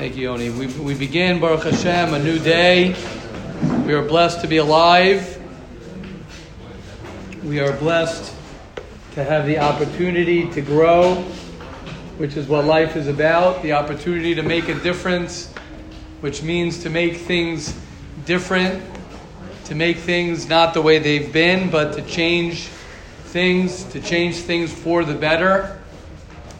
Thank you, Yoni. We, we begin, Baruch Hashem, a new day. We are blessed to be alive. We are blessed to have the opportunity to grow, which is what life is about. The opportunity to make a difference, which means to make things different, to make things not the way they've been, but to change things, to change things for the better.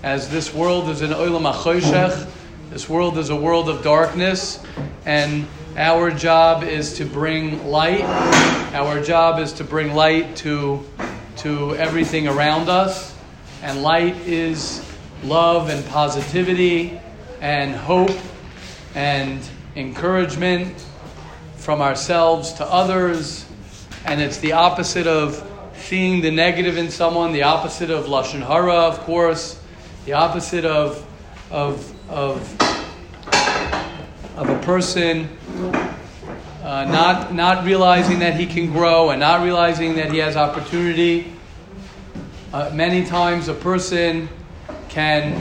As this world is an olam achoshech, this world is a world of darkness, and our job is to bring light. Our job is to bring light to, to everything around us. And light is love and positivity and hope and encouragement from ourselves to others. And it's the opposite of seeing the negative in someone, the opposite of Lashon Hara, of course, the opposite of, of of, of a person uh, not, not realizing that he can grow and not realizing that he has opportunity. Uh, many times a person can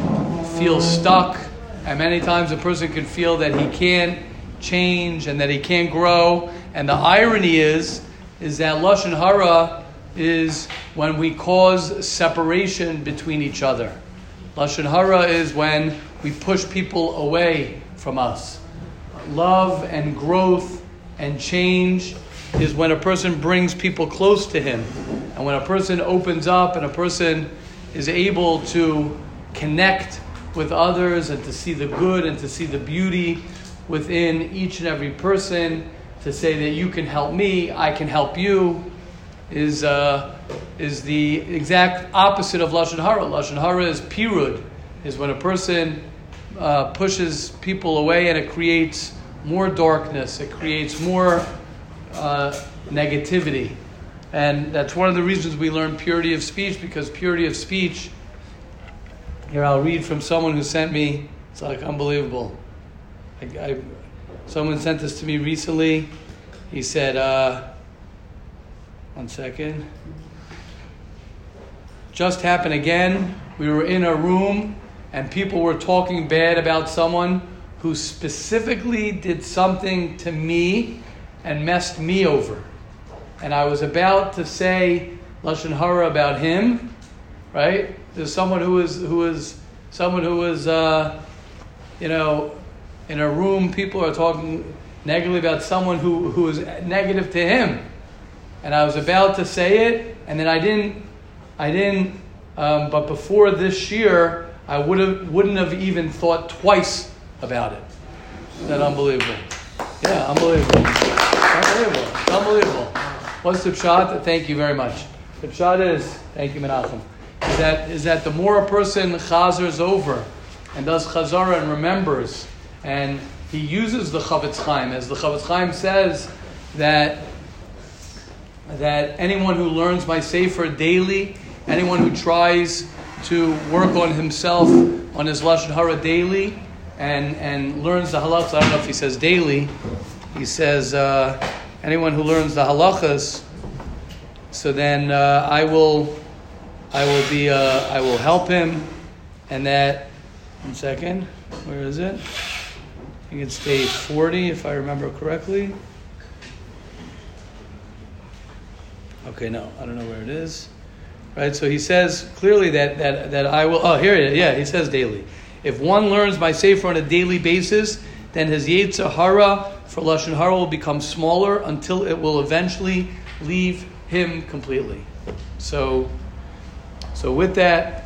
feel stuck, and many times a person can feel that he can't change and that he can't grow. And the irony is, is that lashon hara is when we cause separation between each other. Lashon hara is when we push people away from us. Love and growth and change is when a person brings people close to him. And when a person opens up and a person is able to connect with others and to see the good and to see the beauty within each and every person, to say that you can help me, I can help you, is, uh, is the exact opposite of Lashon Hara. Lashon Hara is pirud, is when a person uh, pushes people away and it creates more darkness, it creates more uh, negativity. And that's one of the reasons we learn purity of speech because purity of speech, here I'll read from someone who sent me, it's like unbelievable. I, I, someone sent this to me recently. He said, uh, one second. Just happened again. We were in a room and people were talking bad about someone who specifically did something to me and messed me over. And I was about to say lashon hara about him, right? There's someone who is who is someone who is, uh, you know, in a room. People are talking negatively about someone who who is negative to him, and I was about to say it, and then I didn't. I didn't. Um, but before this year, I would have, wouldn't have even thought twice about it. Isn't that unbelievable? Yeah, unbelievable. Unbelievable. Unbelievable. What's the pshat? Thank you very much. The pshat is, thank you, Menachem, is that, is that the more a person chazars over and does chazara and remembers, and he uses the Chofetz Chaim, as the Chofetz Chaim says that, that anyone who learns my Sefer daily, anyone who tries to work on himself, on his Lashon Hara daily, and, and learns the halachas. I don't know if he says daily. He says, uh, anyone who learns the halachas, so then uh, I will, I will be, uh, I will help him, and that, one second, where is it? I think it's day 40, if I remember correctly. Okay, no, I don't know where it is. Right? So he says clearly that, that, that I will, oh, here it is. Yeah, he says daily. If one learns my Sefer on a daily basis, then his Yetzer Hara for Lashon Hara will become smaller until it will eventually leave him completely. So, so with that,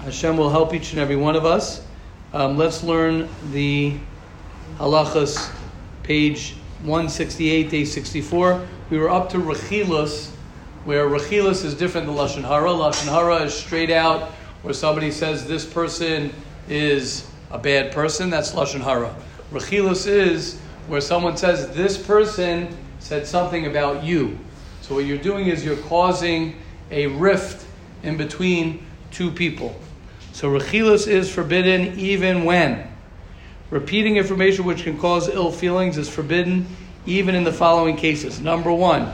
Hashem will help each and every one of us. Um, let's learn the halachas, page 168, day 64. We were up to Rechilus where Rechilus is different than Lashon Hara. Lashon Hara is straight out where somebody says this person is a bad person. That's Lashon Hara. Rechilus is where someone says this person said something about you. So what you're doing is you're causing a rift in between two people. So Rechilus is forbidden even when repeating information which can cause ill feelings is forbidden even in the following cases. Number one,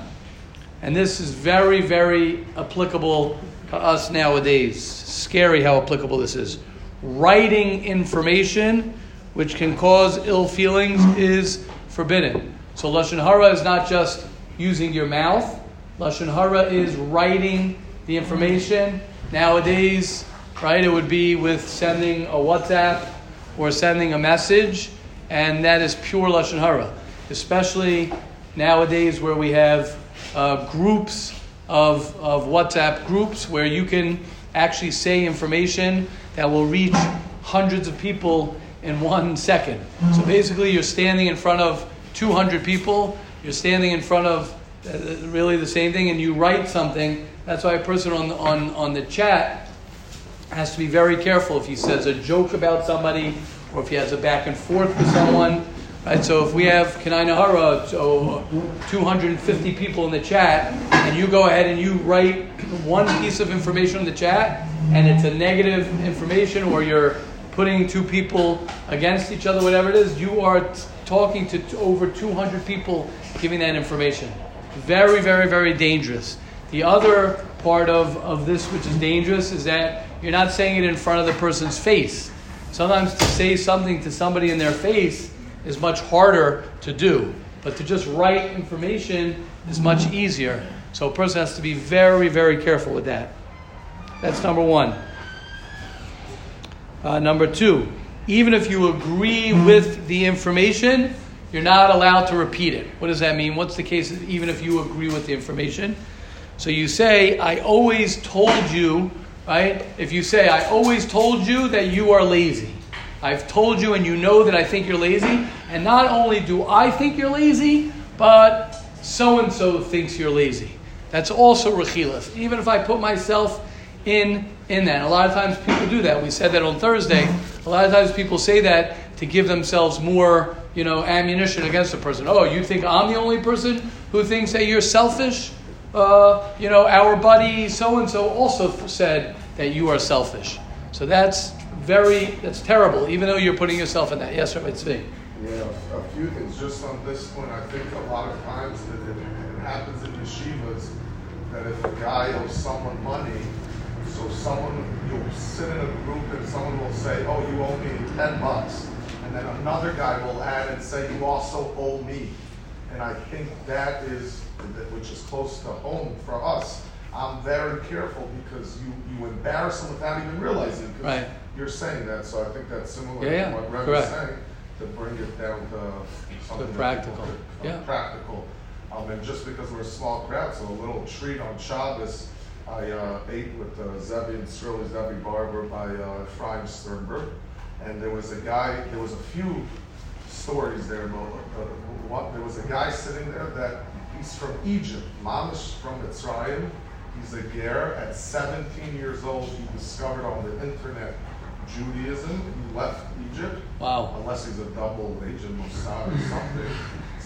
and this is very, very applicable to us nowadays. Scary how applicable this is. Writing information which can cause ill feelings is forbidden. So lashon hara is not just using your mouth. Lashon hara is writing the information. Nowadays, right, it would be with sending a WhatsApp or sending a message, and that is pure lashon hara. Especially nowadays, where we have uh, groups of, of WhatsApp groups where you can actually say information that will reach hundreds of people in one second. So basically, you're standing in front of 200 people, you're standing in front of uh, really the same thing, and you write something. That's why a person on on, on the chat has to be very careful if he says a joke about somebody or if he has a back and forth with someone. Right, so if we have Kanai Nahara, so 250 people in the chat, and you go ahead and you write one piece of information in the chat, and it's a negative information, or you're putting two people against each other, whatever it is, you are t- talking to t- over 200 people giving that information. Very, very, very dangerous. The other part of, of this which is dangerous is that you're not saying it in front of the person's face. Sometimes to say something to somebody in their face is much harder to do. But to just write information is much easier. So a person has to be very, very careful with that. That's number one. Uh, number two, even if you agree with the information, you're not allowed to repeat it. What does that mean? What's the case even if you agree with the information? So you say, I always told you, right? If you say, I always told you that you are lazy. I've told you and you know that I think you're lazy. And not only do I think you're lazy, but so and so thinks you're lazy. That's also rechilas. Even if I put myself in in that. A lot of times people do that. We said that on Thursday. A lot of times people say that to give themselves more, you know, ammunition against a person. Oh, you think I'm the only person who thinks that you're selfish? Uh, you know, our buddy so and so also said that you are selfish. So that's very, that's terrible, even though you're putting yourself in that. Yes, Rabbi Tzvi. Yeah, a few things. Just on this point, I think a lot of times it, it, it happens in yeshivas that if a guy owes someone money, so someone, you'll sit in a group and someone will say, oh, you owe me 10 bucks. And then another guy will add and say, you also owe me. And I think that is, which is close to home for us. I'm very careful because you, you embarrass them without even realizing. Right. You're saying that, so I think that's similar Yeah, yeah, to what Rev is saying, to bring it down to something. practical, could- uh, yeah. Practical. Um, and just because we're a small crowd, so a little treat on Shabbos, I uh, ate with uh, Zevi and Shirley Zevi Barber by uh, Ephraim Sternberg. And there was a guy, there was a few stories there, but uh, what, there was a guy sitting there that he's from Egypt, Mamish from Mitzrayim. He's a ger. At 17 years old, he discovered on the internet Judaism. He left Egypt, Wow. unless he's a double agent Mossad or something.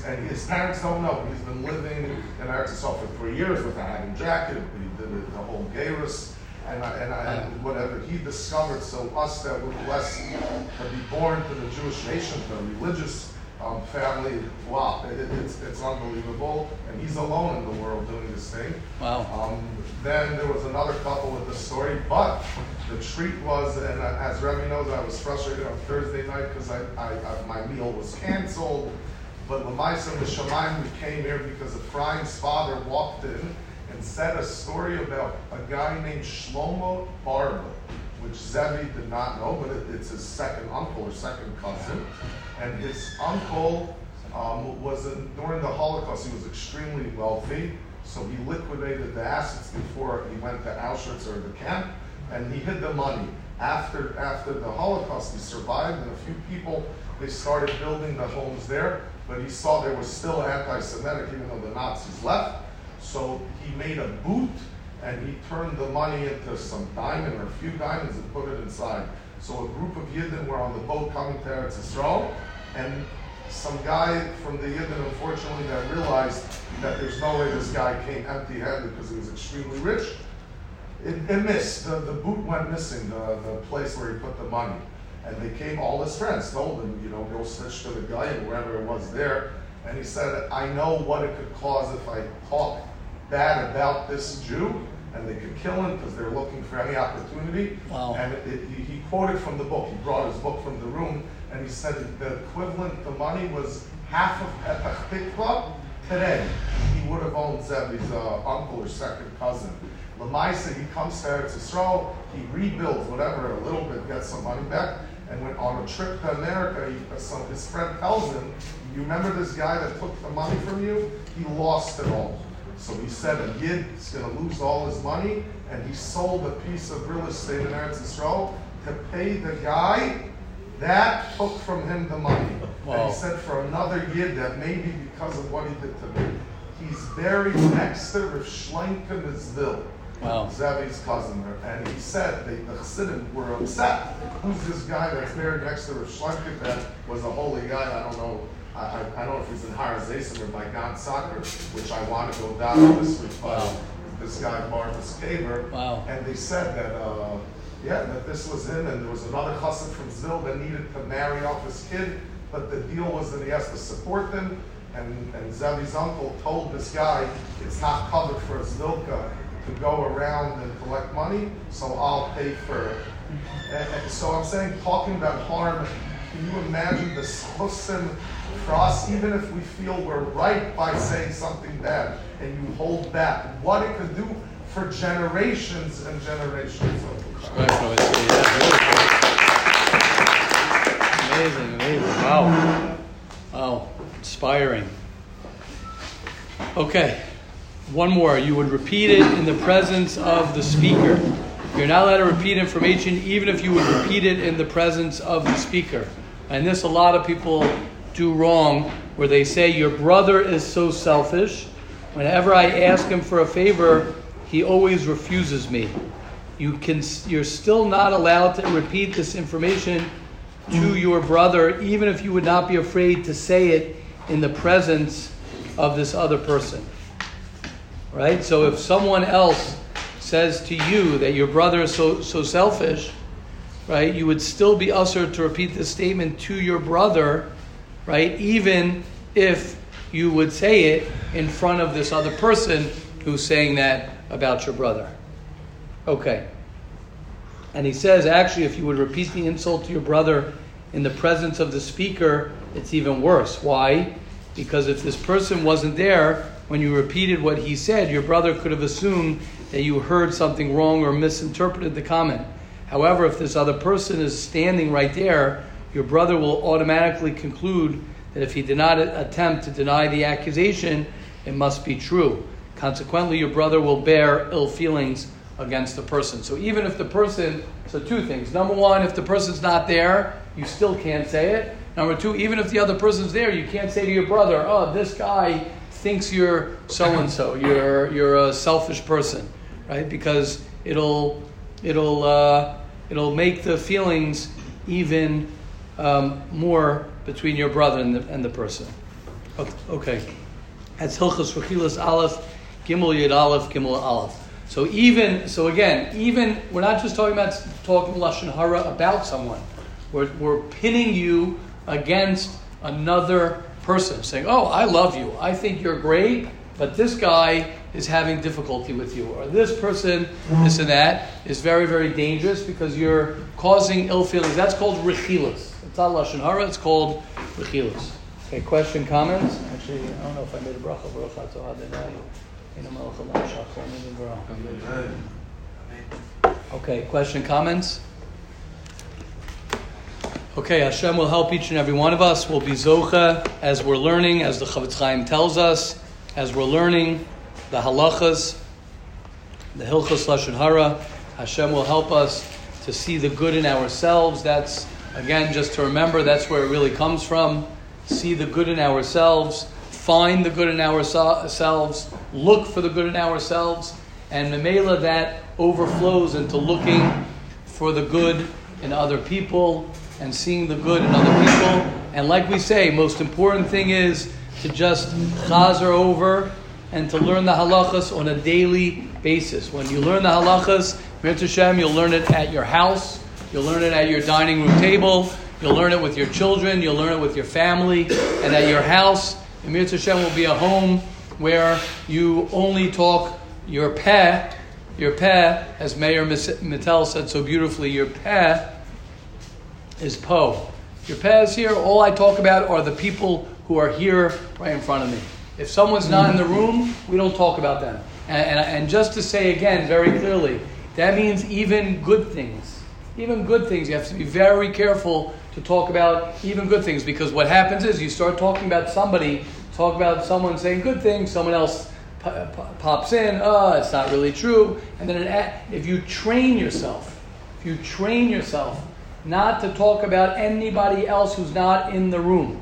And his parents don't know. He's been living in Yisrael for three years with a Hagen jacket. He did it, the whole Gayrus and, I, and, I, and whatever he discovered. So us that were blessed to be born to the Jewish nation, the religious um, family, wow, it, it- it's, it's unbelievable. And he's alone in the world doing this thing. Wow. Um, then there was another couple with the story, but the treat was, and uh, as Remy knows, I was frustrated on Thursday night because I, I, I, my meal was canceled. But Lamaisa Shemaim, we came here because Ephraim's father walked in and said a story about a guy named Shlomo Barba, which Zevi did not know, but it, it's his second uncle or second cousin. And his uncle um, was in, during the Holocaust, he was extremely wealthy, so he liquidated the assets before he went to Auschwitz or the camp, and he hid the money. After, after the Holocaust, he survived, and a few people, they started building the homes there, but he saw they were still anti-Semitic, even though the Nazis left. So he made a boot, and he turned the money into some diamond or a few diamonds and put it inside. So a group of Yidden were on the boat coming to Eretz Yisrael, and some guy from the Yidden, unfortunately, that realized that there's no way this guy came empty-handed because he was extremely rich. It, it missed. The, the boot went missing, the, the place where he put the money. And they came, all his friends told him, you know, go snitch to the guy and wherever it was there. And he said, I know what it could cause if I talk bad about this Jew, and they could kill him because they're looking for any opportunity. Wow. And it, it, he he quoted from the book. He brought his book from the room, and he said the equivalent, the money was half of Petach Tikva today. He would have owned Zevi's uh, uncle or second cousin. Lamaisa, he comes to Eretz Yisrael, he rebuilds whatever a little bit, gets some money back, and went on a trip to America. He, some, his friend tells him, "You remember this guy that took the money from you? He lost it all." So he said a yid is going to lose all his money, and he sold a piece of real estate in Eretz Yisrael to pay the guy that took from him the money. Wow. And he said for another yid that maybe because of what he did to me, he's buried next to Rav Mizvil. Wow. Zevi's cousin. And he said they, the Chassidim were upset. Who's this guy that's buried next to Rav that was a holy guy? I don't know. I, I, I don't know if he's in Har or by God Soccer, which I want to go down this week by wow. this guy, Barnabas Kaver. Wow. And they said that, uh, yeah, that this was him, and there was another chassid from Zil that needed to marry off his kid, but the deal was that he has to support them. And, and Zevi's uncle told this guy, it's not covered for a Zilka to go around and collect money, so I'll pay for it. Mm-hmm. And, and so I'm saying, talking about harm, can you imagine the schusim for us, even if we feel we're right by saying something bad and you hold back, what it could do for generations and generations of Amazing, amazing. Wow. Wow. Inspiring. Okay. One more. You would repeat it in the presence of the speaker. You're not allowed to repeat information even if you would repeat it in the presence of the speaker. And this a lot of people do wrong where they say, Your brother is so selfish. Whenever I ask him for a favor, he always refuses me. You can, you're still not allowed to repeat this information to your brother, even if you would not be afraid to say it in the presence of this other person. Right? So if someone else says to you that your brother is so, so selfish, right, you would still be ushered to repeat this statement to your brother, right, even if you would say it in front of this other person who's saying that about your brother. Okay. And he says, actually, if you would repeat the insult to your brother in the presence of the speaker, it's even worse. Why? Because if this person wasn't there, when you repeated what he said, your brother could have assumed that you heard something wrong or misinterpreted the comment. However, if this other person is standing right there, your brother will automatically conclude that if he did not attempt to deny the accusation, it must be true. Consequently, your brother will bear ill feelings against the person. So even if the person, so two things. Number one, if the person's not there, you still can't say it. Number two, even if the other person's there, you can't say to your brother, oh, this guy thinks you're so and so. You're you're a selfish person, right? Because it'll it'll uh, it'll make the feelings even um, more between your brother and the, and the person. Okay, that's Hilchas Rechilas Aleph, Gimel Yid Aleph, Gimel Aleph. So even so, again, even we're not just talking about talking lashon hara about someone. We're, we're pinning you against another person, saying, Oh, I love you. I think you're great, but this guy is having difficulty with you. Or this person, this and that, is very, very dangerous because you're causing ill feelings. That's called rechilas. It's not Lashon Hara, it's called rechilas. Okay, question, comments? Actually, I don't know if I made a bracha. Okay, question, comments? Okay, Hashem will help each and every one of us. We'll be Zocha as we're learning, as the Chofetz Chaim tells us, as we're learning the halachas, the Hilchas Lashon Hara. Hashem will help us to see the good in ourselves. That's, again, just to remember, that's where it really comes from. See the good in ourselves, find the good in ourselves, look for the good in ourselves, and Memela that overflows into looking for the good in other people and seeing the good in other people. And like we say, most important thing is to just chazer over and to learn the halachas on a daily basis. When you learn the halachas, Hashem, you'll learn it at your house, you'll learn it at your dining room table, you'll learn it with your children, you'll learn it with your family, and at your house, Mir Hashem will be a home where you only talk your peh, your peh, as Meir Mattel said so beautifully, your peh is Poe. your pairs here, all I talk about are the people who are here right in front of me. If someone's not in the mm-hmm. room, we don't talk about them. And, and, and just to say again very clearly, that means even good things. Even good things. You have to be very careful to talk about even good things because what happens is you start talking about somebody, talk about someone saying good things, someone else pops in, oh, it's not really true. And then it, if you train yourself, if you train yourself not to talk about anybody else who's not in the room,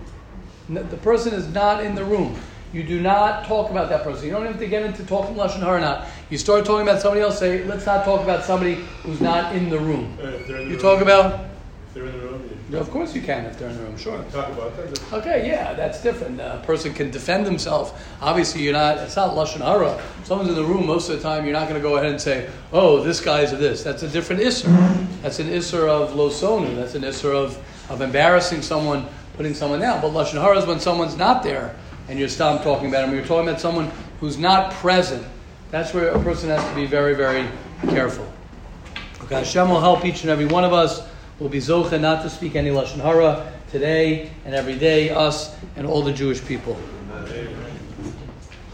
the person is not in the room. You do not talk about that person. You don't have to get into talking lashon hara or not. You start talking about somebody else. Say, let's not talk about somebody who's not in the room. Uh, in the you room. talk about If they're in the room, of course you can if they're in the room, sure. talk about them. Okay, yeah, that's different. A person can defend himself. Obviously, you're not. It's not lashon hara. Someone's in the room most of the time. You're not going to go ahead and say, "Oh, this guy's a this." That's a different isser. That's an isser of losonu. That's an isser of of embarrassing someone, putting someone down. But lashon hara is when someone's not there and you're stop talking about him. You're talking about someone who's not present. That's where a person has to be very, very careful. Okay, Hashem will help each and every one of us. We'll be zocha not to speak any lashon hara today and every day. Us and all the Jewish people.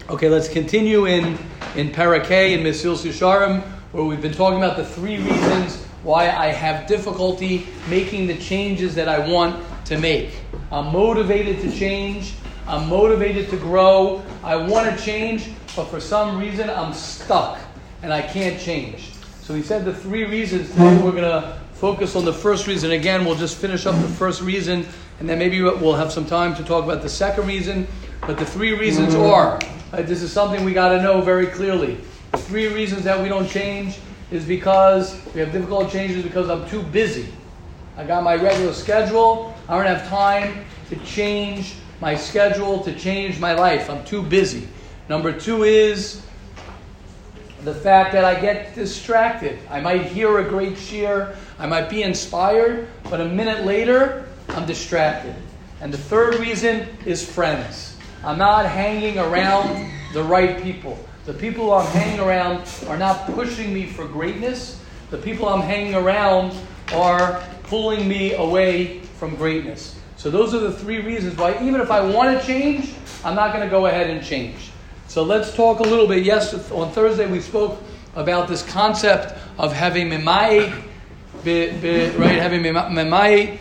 Okay, let's continue in in Parakeh in Mesilas Yesharim, where we've been talking about the three reasons why I have difficulty making the changes that I want to make. I'm motivated to change. I'm motivated to grow. I want to change, but for some reason I'm stuck and I can't change. So he said the three reasons. Today we're going to focus on the first reason. Again, we'll just finish up the first reason, and then maybe we'll have some time to talk about the second reason. But the three reasons are uh, this is something we got to know very clearly. The three reasons that we don't change is because we have difficult changes because I'm too busy. I got my regular schedule. I don't have time to change my schedule, to change my life. I'm too busy. Number two is the fact that I get distracted. I might hear a great cheer, I might be inspired, but a minute later, I'm distracted. And the third reason is friends. I'm not hanging around the right people. The people I'm hanging around are not pushing me for greatness. The people I'm hanging around are pulling me away from greatness. So those are the three reasons why, even if I want to change, I'm not going to go ahead and change. So let's talk a little bit. Yes, on Thursday we spoke about this concept of having memai, right? Having memai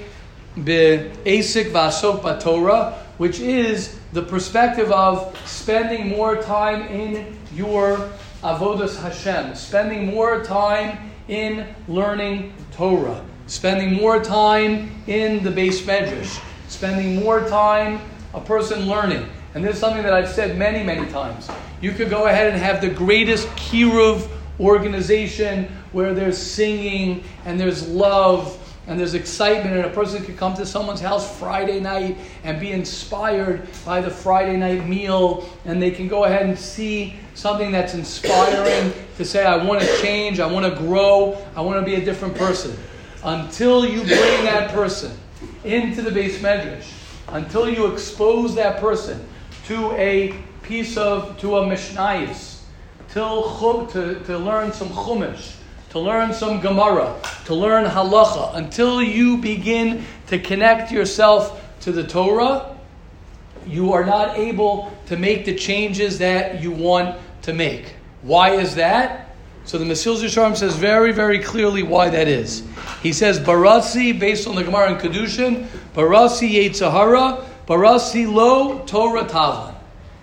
be'asik v'asok Torah, which is the perspective of spending more time in your avodas Hashem, spending more time in learning Torah, spending more time in the beis medrash, spending more time a person learning. And this is something that I've said many, many times. You could go ahead and have the greatest kiruv organization where there's singing and there's love and there's excitement, and a person could come to someone's house Friday night and be inspired by the Friday night meal, and they can go ahead and see something that's inspiring to say, I want to change, I want to grow, I want to be a different person. Until you bring that person into the beis medrash, until you expose that person to a piece of, to a mishnayis, till to, to learn some chumash, to learn some Gemara, to learn halacha, until you begin to connect yourself to the Torah, you are not able to make the changes that you want to make. Why is that? So the Mesilas Yesharim says very, very clearly why that is. He says, Barasi, based on the Gemara in Kedushin, Barasi Yetzahara, Barasi Lo Torah Tavan.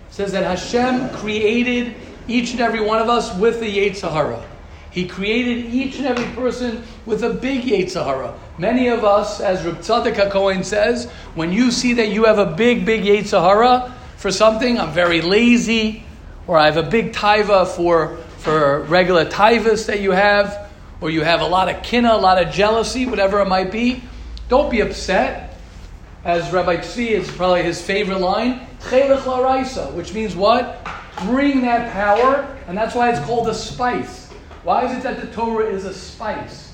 Says that Hashem created each and every one of us with the Yetzahara. He created each and every person with a big Yetzirah. Many of us, as Reb Tzadok HaKohen says, when you see that you have a big, big Yetzirah for something, I'm very lazy, or I have a big taiva for, for regular taivas that you have, or you have a lot of kina, a lot of jealousy, whatever it might be, don't be upset. As Rabbi Tzvi, it's probably his favorite line, which means what? Bring that power, and that's why it's called a spice. Why is it that the Torah is a spice?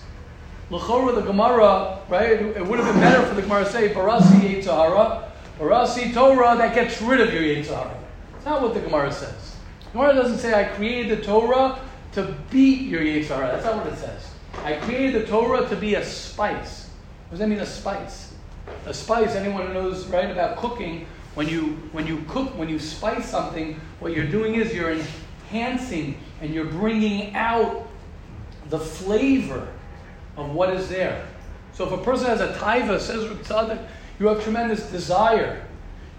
L'chora, the Gemara, right? It would have been better for the Gemara to say, Barasi Yitzhara, Barasi Torah that gets rid of your Yitzhara. It's not what the Gemara says. The Gemara doesn't say, I created the Torah to beat your Yitzhara. That's not what it says. I created the Torah to be a spice. What does that mean, a spice? A spice, anyone who knows right about cooking, when you when you cook, when you spice something, what you're doing is you're enhancing and you're bringing out the flavor of what is there. So if a person has a taiva, says you have tremendous desire,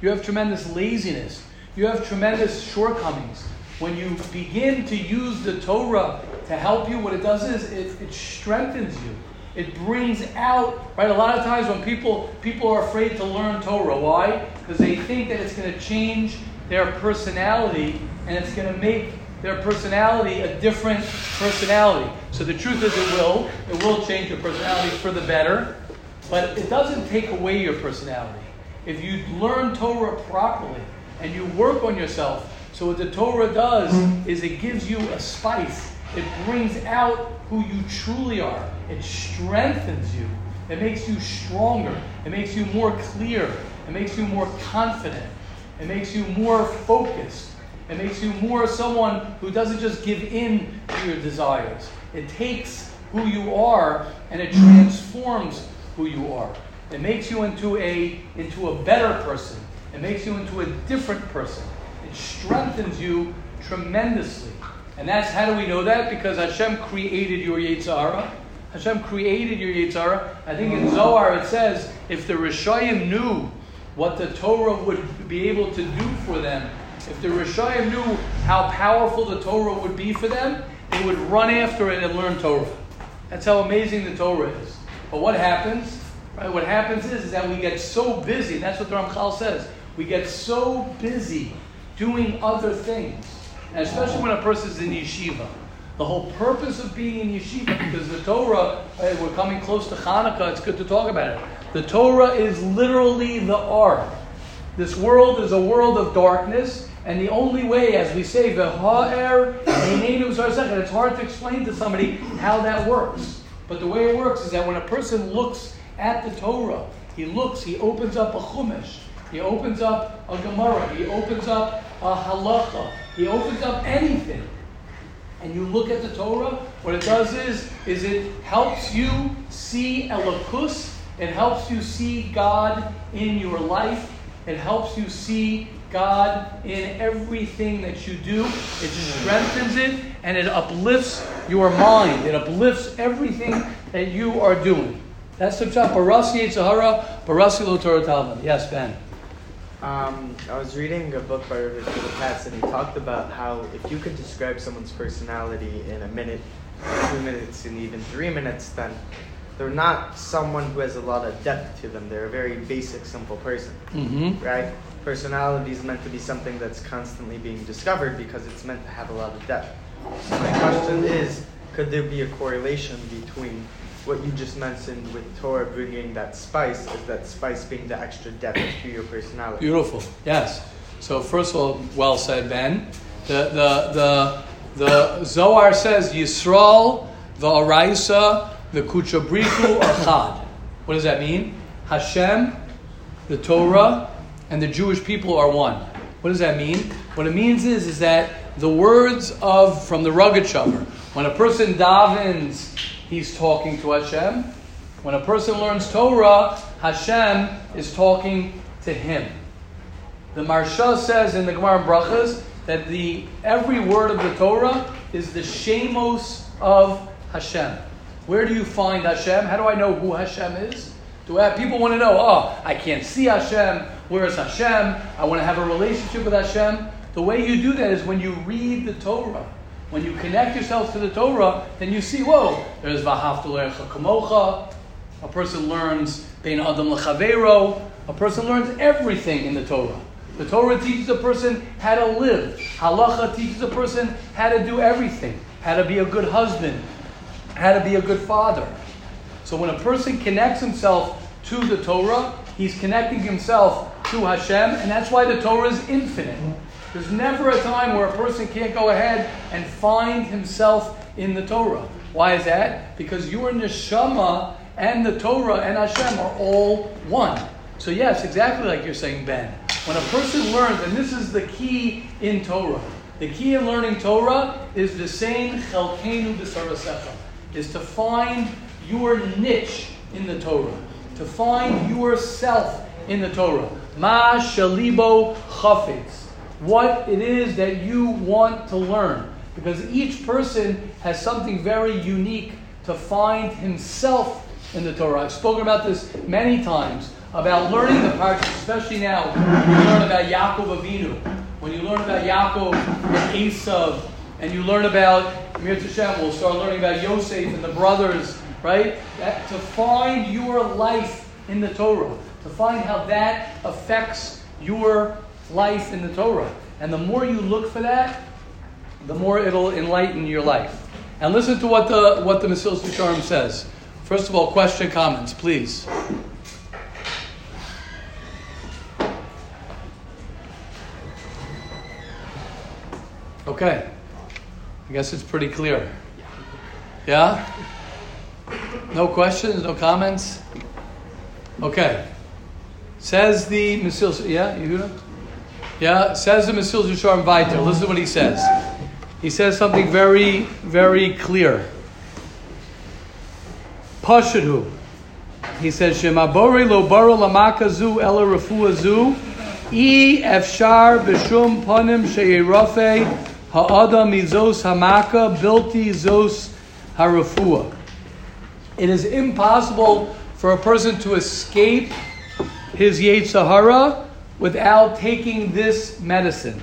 you have tremendous laziness, you have tremendous shortcomings. When you begin to use the Torah to help you, what it does is it, it strengthens you. It brings out, right? A lot of times when people people are afraid to learn Torah, why? Because they think that it's going to change their personality and it's going to make their personality a different personality. So the truth is, it will. It will change your personality for the better, but it doesn't take away your personality. If you learn Torah properly and you work on yourself, so what the Torah does is it gives you a spice. It brings out who you truly are. It strengthens you. It makes you stronger. It makes you more clear. It makes you more confident. It makes you more focused. It makes you more someone who doesn't just give in to your desires. It takes who you are and it transforms who you are. It makes you into a, into a better person. It makes you into a different person. It strengthens you tremendously. And that's how do we know that? Because Hashem created your Yetzirah. Hashem created your Yetzirah. I think in Zohar it says if the Rishayim knew what the Torah would be able to do for them, if the Rishayim knew how powerful the Torah would be for them, they would run after it and learn Torah. That's how amazing the Torah is. But what happens? Right? What happens is, is that we get so busy, that's what the Ramchal says. We get so busy doing other things. And especially when a person is in yeshiva. The whole purpose of being in yeshiva, because the Torah, right, we're coming close to Hanukkah, it's good to talk about it. The Torah is literally the ark. This world is a world of darkness, and the only way, as we say, v'ha'er it's hard to explain to somebody how that works. But the way it works is that when a person looks at the Torah, he looks, he opens up a chumash, he opens up a Gemara, he opens up a halacha, he opens up anything. And you look at the Torah, what it does is, is it helps you see Elokus, it helps you see God in your life, it helps you see God in everything that you do. It strengthens it and it uplifts your mind. It uplifts everything that you are doing. That's the pshat. Barasi Yitzhahara, Barasi Torah. Yes, Ben. Um, I was reading a book by Robert Katz, and he talked about how if you could describe someone's personality in a minute, two minutes, and even three minutes, then they're not someone who has a lot of depth to them. They're a very basic, simple person, Mm-hmm. right? Personality is meant to be something that's constantly being discovered because it's meant to have a lot of depth. So my question is, could there be a correlation between what you just mentioned with Torah bringing that spice, is that spice being the extra depth to your personality? Beautiful. Yes. So first of all, well said, Ben. The the the the Zohar says Yisrael, the Araisa, the Kuchabriku are Chad. What does that mean? Hashem, the Torah, and the Jewish people are one. What does that mean? What it means is, is that the words of from the Rogatchover, when a person davens, he's talking to Hashem. When a person learns Torah, Hashem is talking to him. The Maharsha says in the Gemara Brachas that the every word of the Torah is the shemos of Hashem. Where do you find Hashem? How do I know who Hashem is? Do I, people want to know? Oh, I can't see Hashem. Where is Hashem? I want to have a relationship with Hashem. The way you do that is when you read the Torah. When you connect yourself to the Torah, then you see, whoa, there's Vahaftal Kamocha. A person learns Bein Adam Lechavero. A person learns everything in the Torah. The Torah teaches a person how to live. Halacha teaches a person how to do everything. How to be a good husband. How to be a good father. So when a person connects himself to the Torah, he's connecting himself to Hashem, and that's why the Torah is infinite. There's never a time where a person can't go ahead and find himself in the Torah. Why is that? Because your neshama and the Torah and Hashem are all one. So yes, exactly like you're saying, Ben. When a person learns, and this is the key in Torah, the key in learning Torah is the same chelkenu b'sarasecha, is to find your niche in the Torah, to find yourself in the Torah. Ma shalibo chafetz. What it is that you want to learn. Because each person has something very unique to find himself in the Torah. I've spoken about this many times about learning the parts, especially now when you learn about Yaakov Avinu, when you learn about Yaakov and Esav, and you learn about Mir Hashem, we'll start learning about Yosef and the brothers, right? That, to find your life in the Torah, to find how that affects your life in the Torah. And the more you look for that, the more it'll enlighten your life. And listen to what the what the Mesilas Yesharim says. First of all, question, comments, please. Okay. I guess it's pretty clear. Yeah? No questions, no comments? Okay. Says the Mesilas, yeah, Yehuda? Yeah, says the Mesilas Yesharim Viter. Listen to what he says. He says something very, very clear. Pashadu. He says, Shema bore lo baro lamakazu ela refuazu i efshar b'shum panim sheyirafe ha'adam izos hamaka bilti zos harafua. It is impossible for a person to escape his Yetzirah without taking this medicine.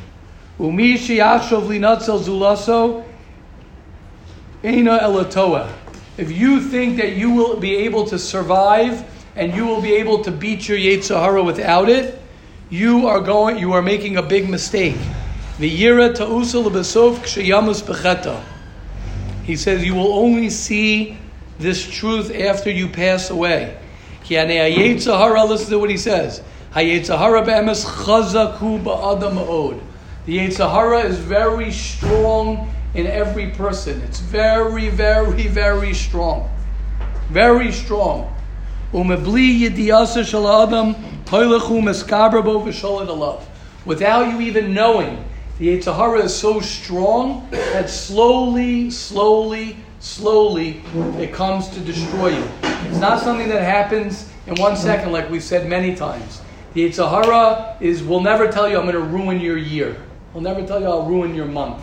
If you think that you will be able to survive and you will be able to beat your Yetzirah without it, you are going. You are making a big mistake. He says you will only see this truth after you pass away. Listen to what he says. Hayetzahara be'emes chazaku ba'adam od. The Yetzirah is very strong in every person. It's very, very, very strong. Very strong. Without you even knowing, the Yetzirah is so strong that slowly, slowly, slowly it comes to destroy you. It's not something that happens in one second, like we've said many times. The Yetzirah is will never tell you I'm going to ruin your year. He'll never tell you I'll ruin your month.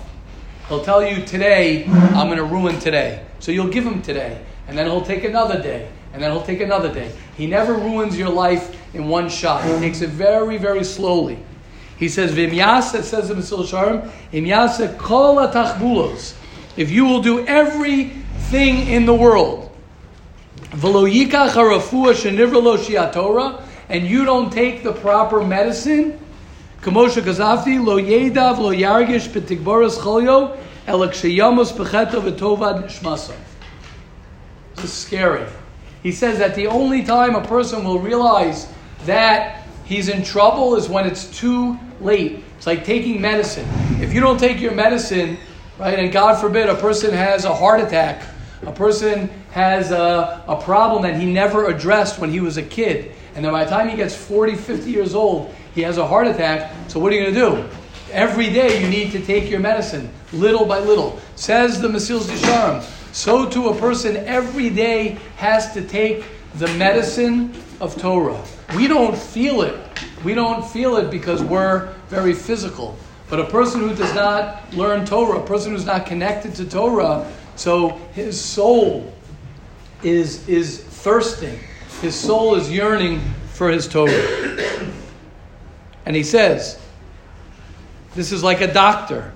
He'll tell you today I'm going to ruin today. So you'll give him today, and then he'll take another day, and then he'll take another day. He never ruins your life in one shot. He takes it very, very slowly. He says, Vimyasa, says in Mesilas Yesharim, Vimyasa kol atachbulos. If you will do everything in the world, v'lo yikach harafua shenivralo shiatora, and you don't take the proper medicine, Kamosha Gazafti, lo yedav lo yargish betigboras cholyo, v'tovad nishmasa. This is scary. He says that the only time a person will realize that he's in trouble is when it's too late. It's like taking medicine. If you don't take your medicine, right, and God forbid a person has a heart attack, a person has a, a problem that he never addressed when he was a kid, and then by the time he gets 40, 50 years old, he has a heart attack. So what are you going to do? Every day you need to take your medicine, little by little. Says the Mesilas Yesharim. So to a person every day has to take the medicine of Torah. We don't feel it. We don't feel it because we're very physical. But a person who does not learn Torah, a person who's not connected to Torah, so his soul is, is thirsting. His soul is yearning for his Torah. And he says, this is like a doctor.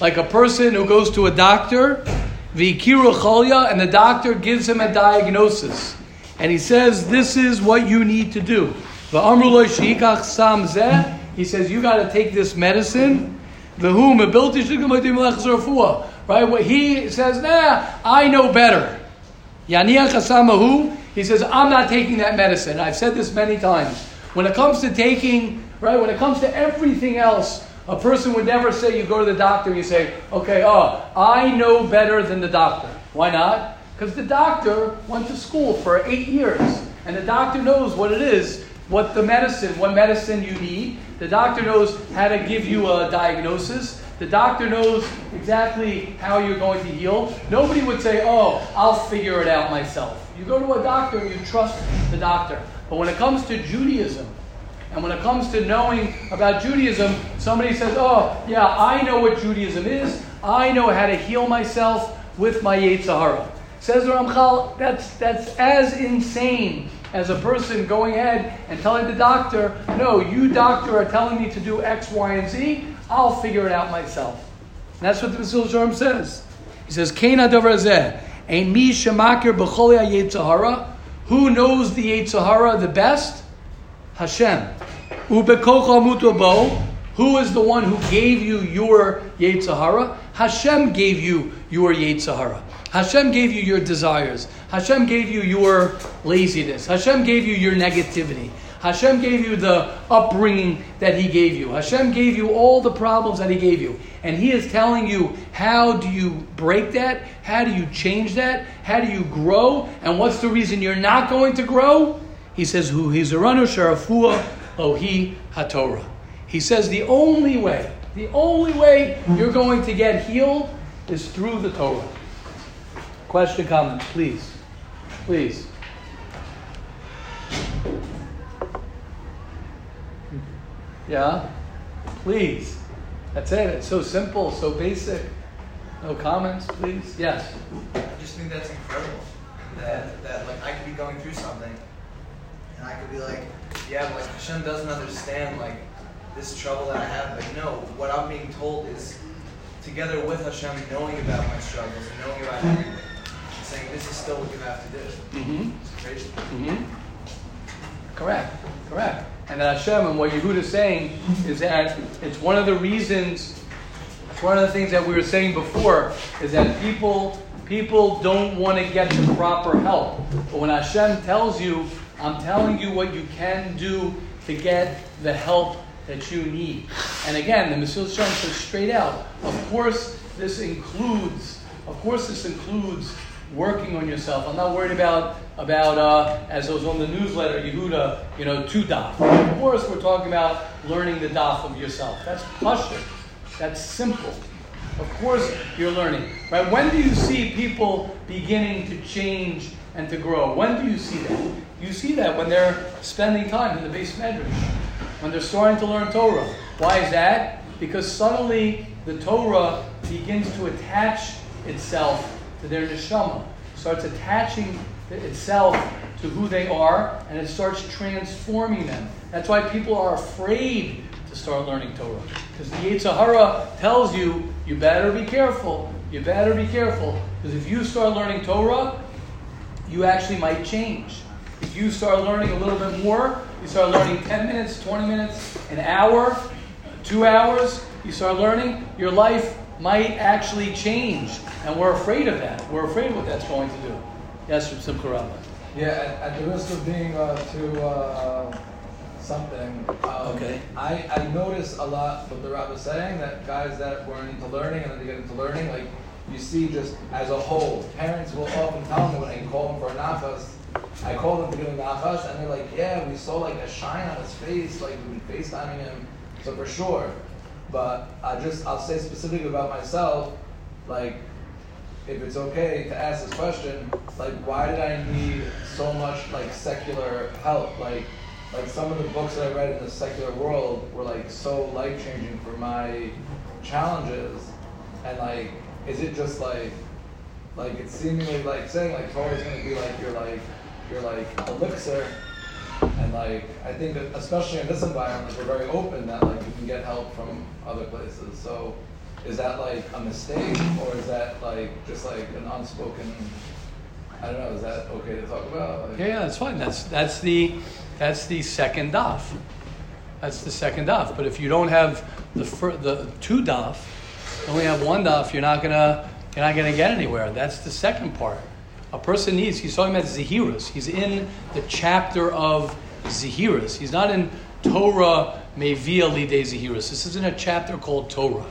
Like a person who goes to a doctor, and the doctor gives him a diagnosis. And he says, This is what you need to do. He says, You got to take this medicine. Right? What He says, Nah, I know better. He says, I'm not taking that medicine. I've said this many times. When it comes to taking, right, when it comes to everything else, a person would never say, you go to the doctor and you say, okay, oh, I know better than the doctor. Why not? Because the doctor went to school for eight years. And the doctor knows what it is, what the medicine, what medicine you need. The doctor knows how to give you a diagnosis. The doctor knows exactly how you're going to heal. Nobody would say, oh, I'll figure it out myself. You go to a doctor and you trust the doctor. But when it comes to Judaism, and when it comes to knowing about Judaism, somebody says, oh, yeah, I know what Judaism is. I know how to heal myself with my Yetzirah. Says the Ramchal, that's, that's as insane as a person going ahead and telling the doctor, no, you doctor are telling me to do X, Y, and Z. I'll figure it out myself. And that's what the Mesilas Yesharim says. He says, Kain adavar Ein mi shemakir. Who knows the Yetzirah the best? Hashem. Ubekocha. Who is the one who gave you your Yetzirah? Hashem gave you your Yetzirah. Hashem gave you your desires. Hashem gave you your laziness. Hashem gave you your negativity. Hashem gave you the upbringing that He gave you. Hashem gave you all the problems that He gave you. And He is telling you how do you break that? How do you change that? How do you grow? And what's the reason you're not going to grow? He says, Hu Hizaranu Sharafua Ohi HaTorah. He says the only way, the only way you're going to get healed is through the Torah. Question, comment, please. Please. Yeah? Please. That's it. It's so simple, so basic. No comments, please? Yes. I just think that's incredible. That, that like I could be going through something and I could be like, yeah, but like Hashem doesn't understand like this trouble that I have. But no, what I'm being told is together with Hashem knowing about my struggles and knowing about everything, saying this is still what you have to do. Mm-hmm. It's crazy. Mm-hmm. Correct. Correct. And that Hashem and what Yehuda is saying is that it's one of the reasons, it's one of the things that we were saying before, is that people people don't want to get the proper help. But when Hashem tells you, I'm telling you what you can do to get the help that you need. And again, the Mesilas Yesharim says straight out, of course this includes, of course this includes working on yourself. I'm not worried about about uh, as was on the newsletter, Yehuda, you know, two daf. Of course, we're talking about learning the daf of yourself. That's pashut. That's simple. Of course, you're learning. Right? When do you see people beginning to change and to grow? When do you see that? You see that when they're spending time in the beis medrash, when they're starting to learn Torah. Why is that? Because suddenly the Torah begins to attach itself to their neshama, starts attaching itself to who they are, and it starts transforming them. That's why people are afraid to start learning Torah. Because the Yetzirah tells you, you better be careful. You better be careful. Because if you start learning Torah, you actually might change. If you start learning a little bit more, you start learning 10 minutes, 20 minutes, an hour, two hours, you start learning, your life might actually change. And we're afraid of that. We're afraid of what that's going to do. Yes, from Simcha Rabba. Yeah, at, at, the risk of being uh, too uh, something, um, okay. I, I notice a lot what the Rabbi is saying that guys that weren't into learning and then they get into learning, like you see just as a whole, parents will often tell me when I call them for a nachas, I call them to give him nachas, and they're like, yeah, we saw like a shine on his face, like we've been FaceTiming him, so for sure. But I just, I'll say specifically about myself, like if it's okay to ask this question, like why did I need so much like secular help? Like like some of the books that I read in the secular world were like so life changing for my challenges. And like is it just like like it's seemingly like saying like Torah is gonna be like your like your like elixir like I think that especially in this environment we're very open that like you can get help from other places. So is that like a mistake or is that like just like an unspoken I don't know, is that okay to talk about? Like, yeah, yeah, that's fine. That's that's the that's the second daf. That's the second daf. But if you don't have the fir- the two daf, only have one daf, you're not gonna you're not gonna get anywhere. That's the second part. A person needs. He's talking about zehirus. He's in the chapter of zehirus. He's not in Torah Mevia Lide Zehirus. This is in a chapter called Torah.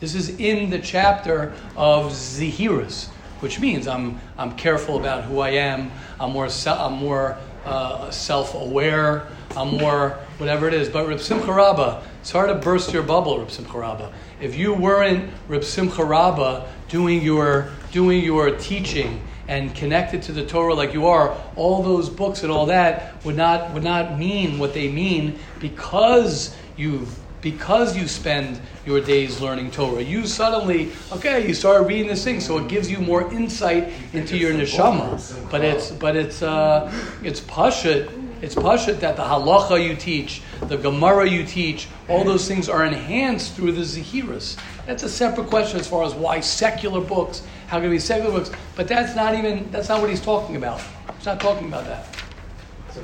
This is in the chapter of Zehirus, which means I'm, I'm careful about who I am. I'm more, I'm more uh, self-aware. I'm more whatever it is. But Reb Simcha Rabba, it's hard to burst your bubble, Reb Simcha Rabba. If you weren't Reb Simcha Rabba doing your doing your teaching and connected to the Torah like you are, all those books and all that would not would not mean what they mean because you've because you spend your days learning Torah. You suddenly, okay, you start reading this thing, so it gives you more insight into your neshama. But it's but it's uh, it's pashut. It's pashut that the halacha you teach, the Gemara you teach, all those things are enhanced through the Zehirus. That's a separate question as far as why secular books, how can we be secular books? But that's not even that's not what he's talking about. He's not talking about that.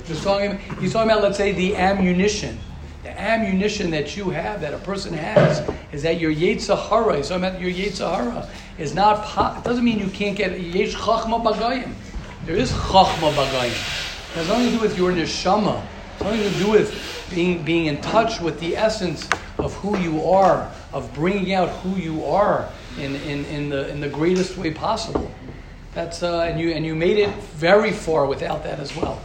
Just talking, he's talking about let's say the ammunition the ammunition that you have, that a person has, is that your Yetzirah, he's talking about your Yetzirah, is not, it doesn't mean you can't get, Yesh Chachma Bagayim. There is Chachma Bagayim. It has nothing to do with your Neshama. It's nothing to do with being, being in touch with the essence of who you are, of bringing out who you are in, in, in, the, in the greatest way possible. That's, uh, and, you, and you made it very far without that as well.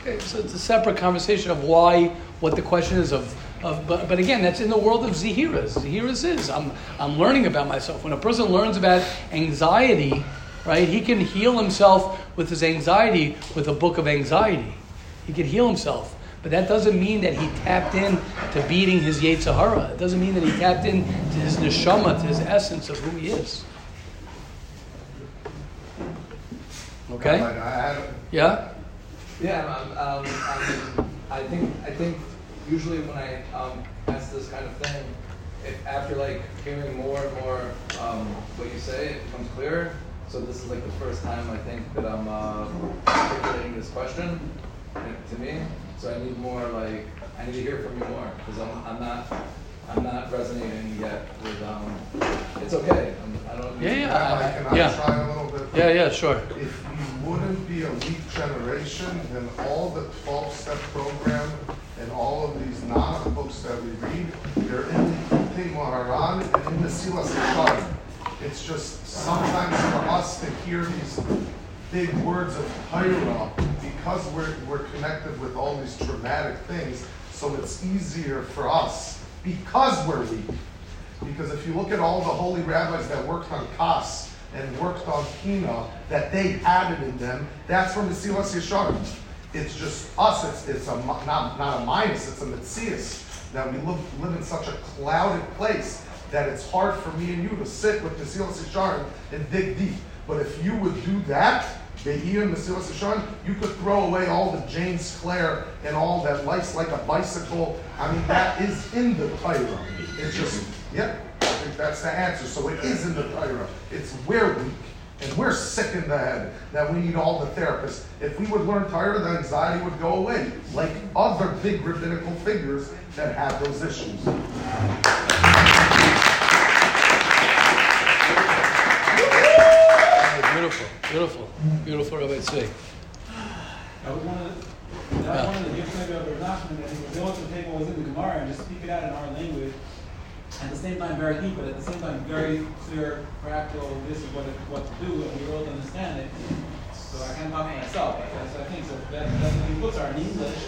Okay, so it's a separate conversation of why what the question is of, of but, but again, that's in the world of Zehirus. Zehirus is, I'm, I'm learning about myself. When a person learns about anxiety, right, he can heal himself with his anxiety with a book of anxiety. He can heal himself. But that doesn't mean that he tapped in to beating his Yetzirah. It doesn't mean that he tapped in to his neshama, to his essence of who he is. Okay? Yeah? Yeah, um, um, um, I think I think usually when I um, ask this kind of thing, if after like hearing more and more um, what you say, it becomes clearer. So this is like the first time I think that I'm uh, articulating this question to me. So I need more like I need to hear from you more because I'm, I'm not I'm not resonating yet with um. It's okay. I'm, I don't. Yeah, yeah. Rabbi, can I yeah. try a little bit? Yeah, yeah, sure. If you wouldn't be a weak generation, then all the 12 step program and all of these non books that we read, they're in the Maharan and in the Mesilas Yesharim. It's just sometimes for us to hear these big words of Torah because we're, we're connected with all these traumatic things, so it's easier for us because we're weak. Because if you look at all the holy rabbis that worked on Kas and worked on Kina, that they had it in them, that's from the Mesilas Yesharim. It's just us. It's, it's a not, not a minus. It's a metzius that we live, live in such a clouded place that it's hard for me and you to sit with the Mesilas Yesharim and dig deep. But if you would do that, Mesilas Yesharim, you could throw away all the James Clear and all that life's like a bicycle. I mean, that is in the Torah. It's just, yeah, I think that's the answer. So it is in the Torah. It's we're weak and we're sick in the head that we need all the therapists. If we would learn Torah, the anxiety would go away, like other big rabbinical figures that have those issues. Beautiful, beautiful, beautiful, Rabbi Tzvi. I was one of the, that one of the gifts maybe of Rav Nachman that he was able to take what was in the Gemara and just speak it out in our language. At the same time, very deep, but at the same time, very clear, practical. This is what it, what to do, and we all understand it. So I can't talk for myself. But that's what I think. So that, that's what these books are in English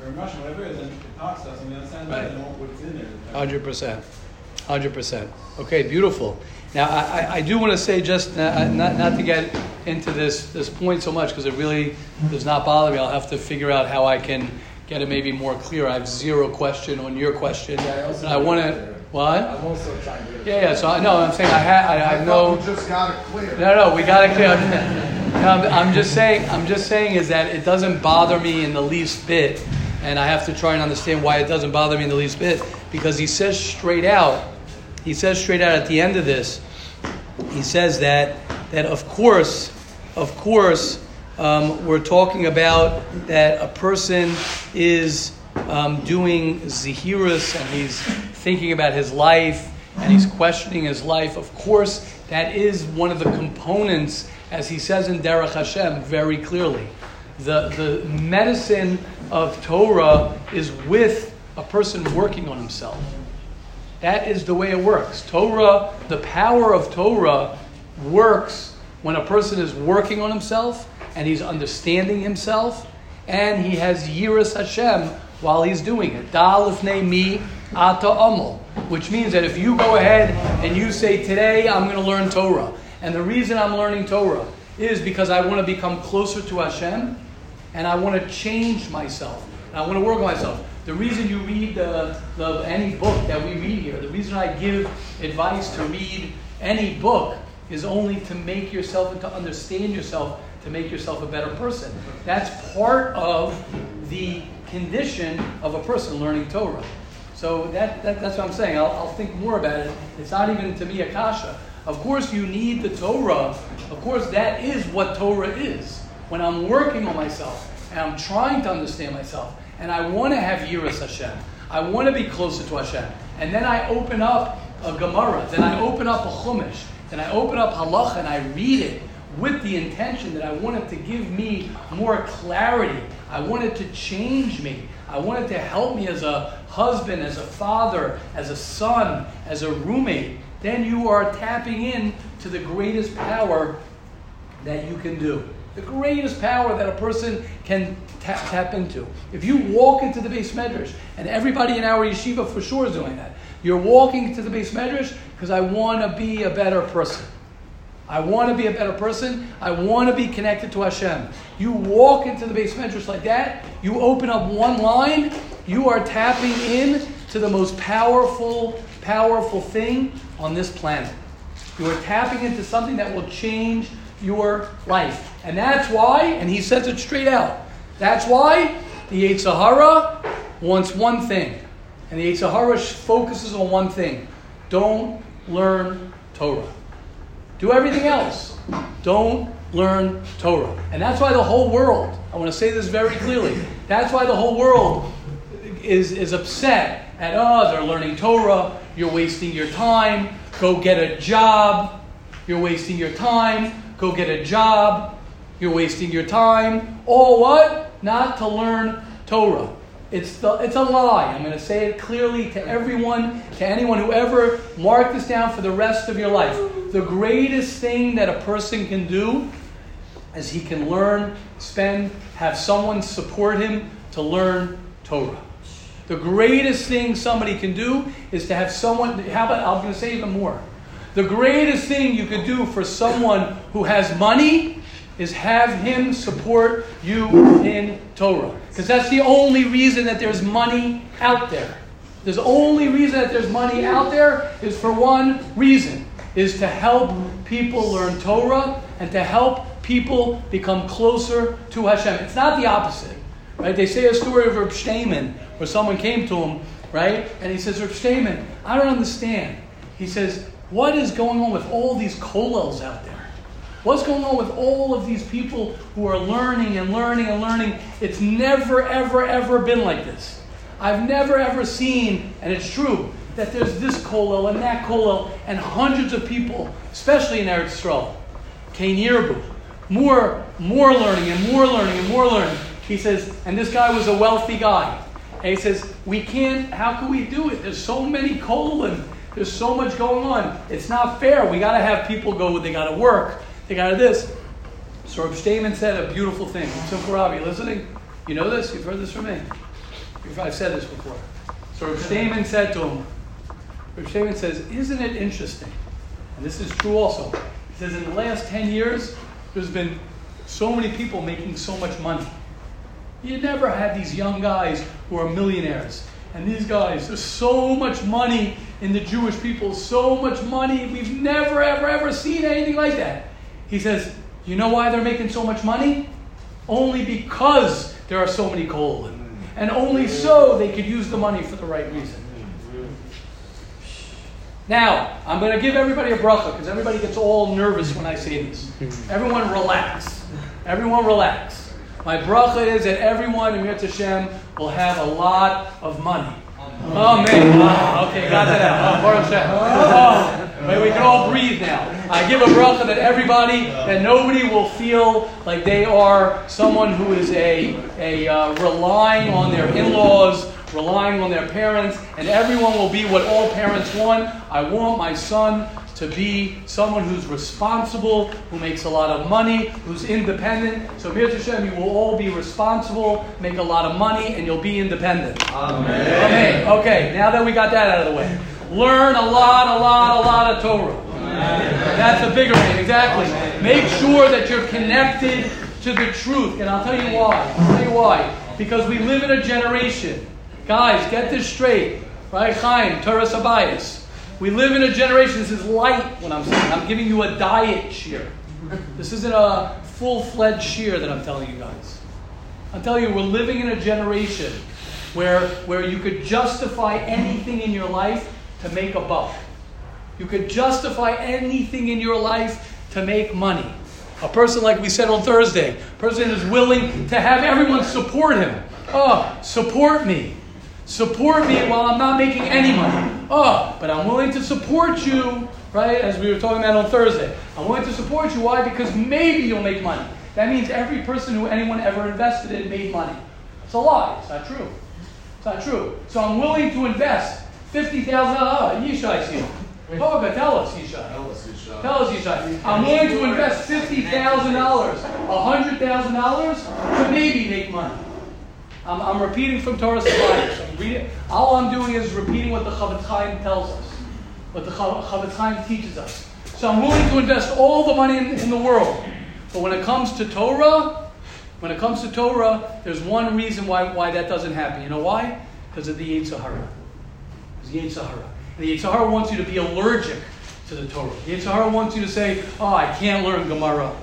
or in Russian, whatever it is, and it talks to us, and we understand better than what's in there. Hundred percent, hundred percent. Okay, beautiful. Now, I, I do want to say just uh, not, not to get into this, this point so much because it really does not bother me. I'll have to figure out how I can get it maybe more clear. I have zero question on your question. Yeah, I I want to. What? I'm also trying to. Yeah, yeah. So I know. I'm saying I have. I, I know. Just got it clear. No, no, we got it clear. No, I'm just saying. I'm just saying is that it doesn't bother me in the least bit, and I have to try and understand why it doesn't bother me in the least bit because he says straight out he says straight out at the end of this, he says that that of course, of course, um, we're talking about that a person is um, doing zehirus and he's thinking about his life and he's questioning his life. Of course, that is one of the components, as he says in Derech Hashem very clearly. The, the medicine of Torah is with a person working on himself. That is the way it works. Torah, the power of Torah works when a person is working on himself, and he's understanding himself, and he has Yiras Hashem while he's doing it. Dalifne mi ata amol, which means that if you go ahead and you say, Today I'm going to learn Torah, and the reason I'm learning Torah is because I want to become closer to Hashem, and I want to change myself, and I want to work on myself. The reason you read the, the, any book that we read here, the reason I give advice to read any book is only to make yourself and to understand yourself, to make yourself a better person. That's part of the condition of a person learning Torah. So that, that that's what I'm saying. I'll, I'll think more about it. It's not even to me a kasha. Of course, you need the Torah. Of course, that is what Torah is. When I'm working on myself and I'm trying to understand myself and I want to have Yiras Hashem, I want to be closer to Hashem, and then I open up a Gemara, then I open up a Chumash, then I open up Halacha and I read it with the intention that I wanted to give me more clarity. I wanted to change me. I wanted to help me as a husband, as a father, as a son, as a roommate. Then you are tapping in to the greatest power that you can do. The greatest power that a person can tap, tap into. If you walk into the beis medrash, and everybody in our yeshiva for sure is doing that, you're walking to the beis medrash because I want to be a better person. I want to be a better person. I want to be connected to Hashem. You walk into the beis medrash like that. You open up one line. You are tapping in to the most powerful, powerful thing on this planet. You are tapping into something that will change your life. And that's why, and he says it straight out, that's why the Yetzer Hara wants one thing. And the Yetzer Hara focuses on one thing. Don't learn Torah. Do everything else. Don't learn Torah. And that's why the whole world, I want to say this very clearly, that's why the whole world is, is upset at, oh, they're learning Torah, you're wasting your time, go get a job, you're wasting your time, go get a job, you're wasting your time. All what? Not to learn Torah. It's, the, it's a lie. I'm going to say it clearly to everyone, to anyone who ever mark this down for the rest of your life. The greatest thing that a person can do is he can learn, spend, have someone support him to learn Torah. The greatest thing somebody can do is to have someone, how about, I'm going to say even more. The greatest thing you could do for someone who has money is have him support you in Torah. Because that's the only reason that there's money out there. The only reason that there's money out there is for one reason, is to help people learn Torah and to help people become closer to Hashem. It's not the opposite. Right? They say a story of Reb Shteinman where someone came to him, right? And he says, Reb Shteinman, I don't understand. He says, what is going on with all these kollels out there? What's going on with all of these people who are learning and learning and learning? It's never, ever, ever been like this. I've never, ever seen, and it's true, that there's this kollel and that kollel and hundreds of people, especially in Eretz Yisrael, Yirbu, more, more learning and more learning and more learning. He says, and this guy was a wealthy guy. And he says, we can't, how can we do it? There's so many kollel there's so much going on. It's not fair. We got to have people go, they got to work. They got to this. So Reb Shteinman said a beautiful thing. Simple Rabbi, listening? You know this? You've heard this from me. I've said this before. So Reb Shteinman said to him, Shteinman says, Isn't it interesting? And this is true also. He says, In the last 10 years, there's been so many people making so much money. You never had these young guys who are millionaires. And these guys, there's so much money in the Jewish people, so much money. We've never, ever, ever seen anything like that. He says, You know why they're making so much money? Only because there are so many coal. And only so they could use the money for the right reason. Now, I'm going to give everybody a bracha because everybody gets all nervous when I say this. Everyone relax. Everyone relax. My bracha is that everyone in Mirz Hashem will have a lot of money. Oh, man. Oh, okay, got that out. Oh, Baruch Hashem. Oh, we can all breathe now. I give a bracha that everybody, that nobody will feel like they are someone who is a, a uh, relying on their in-laws, relying on their parents, and everyone will be what all parents want. I want my son to be someone who's responsible, who makes a lot of money, who's independent. So, Mir Hashem, you will all be responsible, make a lot of money, and you'll be independent. Amen. Amen. Okay, now that we got that out of the way, learn a lot, a lot, a lot of Torah. That's a bigger thing, exactly. Make sure that you're connected to the truth. And I'll tell you why. I'll tell you why. Because we live in a generation. Guys, get this straight. Right? Chaim, Toras Habayis. We live in a generation, this is light what I'm saying. I'm giving you a diet shiur. This isn't a full fledged shiur that I'm telling you guys. I'm telling you, we're living in a generation where, where you could justify anything in your life to make a buck. You could justify anything in your life to make money. A person, like we said on Thursday, person is willing to have everyone support him. Oh, support me. Support me while I'm not making any money. Oh, but I'm willing to support you, right? As we were talking about on Thursday. I'm willing to support you. Why? Because maybe you'll make money. That means every person who anyone ever invested in made money. It's a lie. It's not true. It's not true. So I'm willing to invest $50,000. Oh, Yishai here. Oh, God, tell us, Yishai. Tell us, Yishai. Tell us, Yishai. I'm willing to invest $50,000, $100,000 to maybe make money. I'm, I'm repeating from Toras Habayis. I'm reading. All I'm doing is repeating what the Chofetz Chaim tells us, what the Chav- Chofetz Chaim teaches us. So I'm willing to invest all the money in, in the world. But when it comes to Torah, when it comes to Torah, there's one reason why, why that doesn't happen. You know why? Because of the Yetzer Hara. It's the Yetzer Hara. And the Yetzer Hara wants you to be allergic to the Torah. The Yetzer Hara wants you to say, oh, I can't learn Gemara.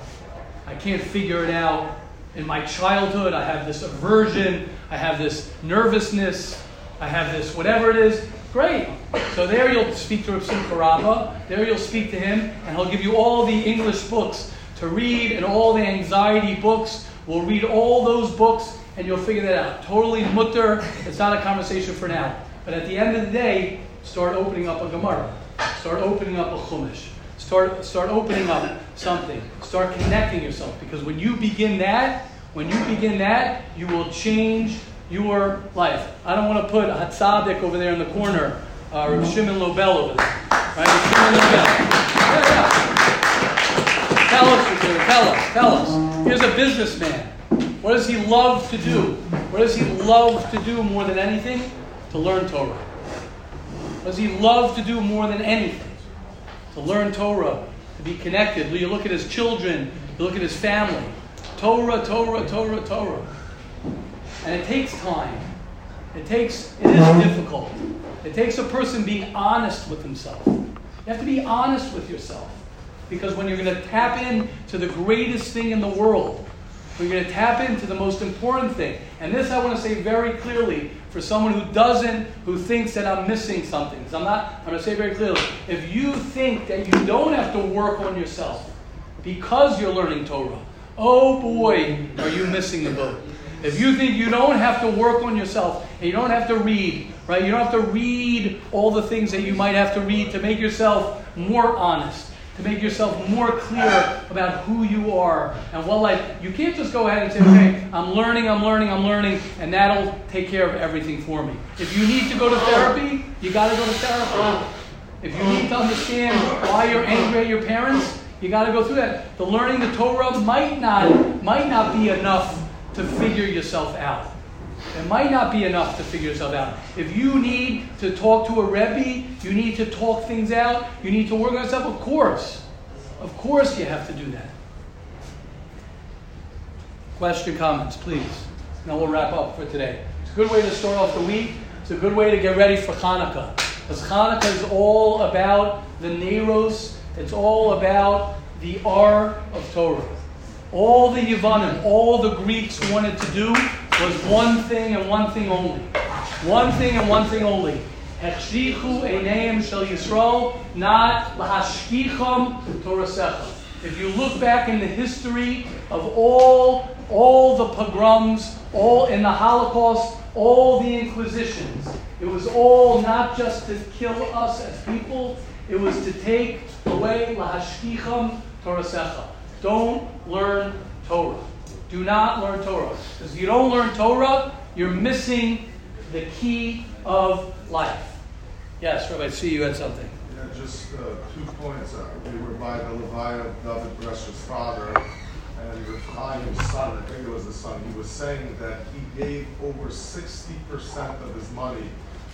I can't figure it out. In my childhood, I have this aversion. I have this nervousness. I have this whatever it is. Great. So there you'll speak to Rav Simcha There you'll speak to him, and he'll give you all the English books to read and all the anxiety books. We'll read all those books, and you'll figure that out. Totally mutter. It's not a conversation for now. But at the end of the day, start opening up a Gemara. Start opening up a Chumash. Start, start opening up something. Start connecting yourself. Because when you begin that, when you begin that, you will change your life. I don't want to put Hatzadik over there in the corner, uh, or Shimon Lobel over there. Right? Shimon Lobel. Yeah, yeah. Tell us, tell us, tell us. Here's a businessman. What does he love to do? What does he love to do more than anything? To learn Torah. What does he love to do more than anything? To learn Torah, to be connected. You look at his children, you look at his family. Torah, Torah, Torah, Torah. And it takes time. It takes, it is difficult. It takes a person being honest with himself. You have to be honest with yourself. Because when you're going to tap into the greatest thing in the world, we're going to tap into the most important thing. And this I want to say very clearly for someone who doesn't, who thinks that I'm missing something. 'Cause I'm not, I'm going to say very clearly. If you think that you don't have to work on yourself because you're learning Torah, oh boy, are you missing the boat. If you think you don't have to work on yourself and you don't have to read, right? You don't have to read all the things that you might have to read to make yourself more honest, to make yourself more clear about who you are and what life. You can't just go ahead and say, okay, I'm learning, I'm learning, I'm learning, and that'll take care of everything for me. If you need to go to therapy, you got to go to therapy. If you need to understand why you're angry at your parents, you got to go through that. The learning the Torah might not might not be enough to figure yourself out. It might not be enough to figure yourself out. If you need to talk to a Rebbe, you need to talk things out, you need to work on yourself, of course. Of course you have to do that. Question, comments, please. Now we'll wrap up for today. It's a good way to start off the week. It's a good way to get ready for Hanukkah. Because Hanukkah is all about the Neros. It's all about the R of Torah. All the Yavanim, all the Greeks wanted to do was one thing and one thing only. One thing and one thing only. Hechshichu eineim shel Yisrael, not lahashkicham torasecha. If you look back in the history of all, all the pogroms, all in the Holocaust, all the Inquisitions, it was all not just to kill us as people, it was to take away lahashkicham torasecha. Don't learn Torah. Do not learn Torah. Because if you don't learn Torah, you're missing the key of life. Yes, Rabbi, I see you had something. Yeah, just uh, two points. Uh, we were by the Levi of David Brescher's father, and Rav Chaim's son, I think it was the son, he was saying that he gave over 60% of his money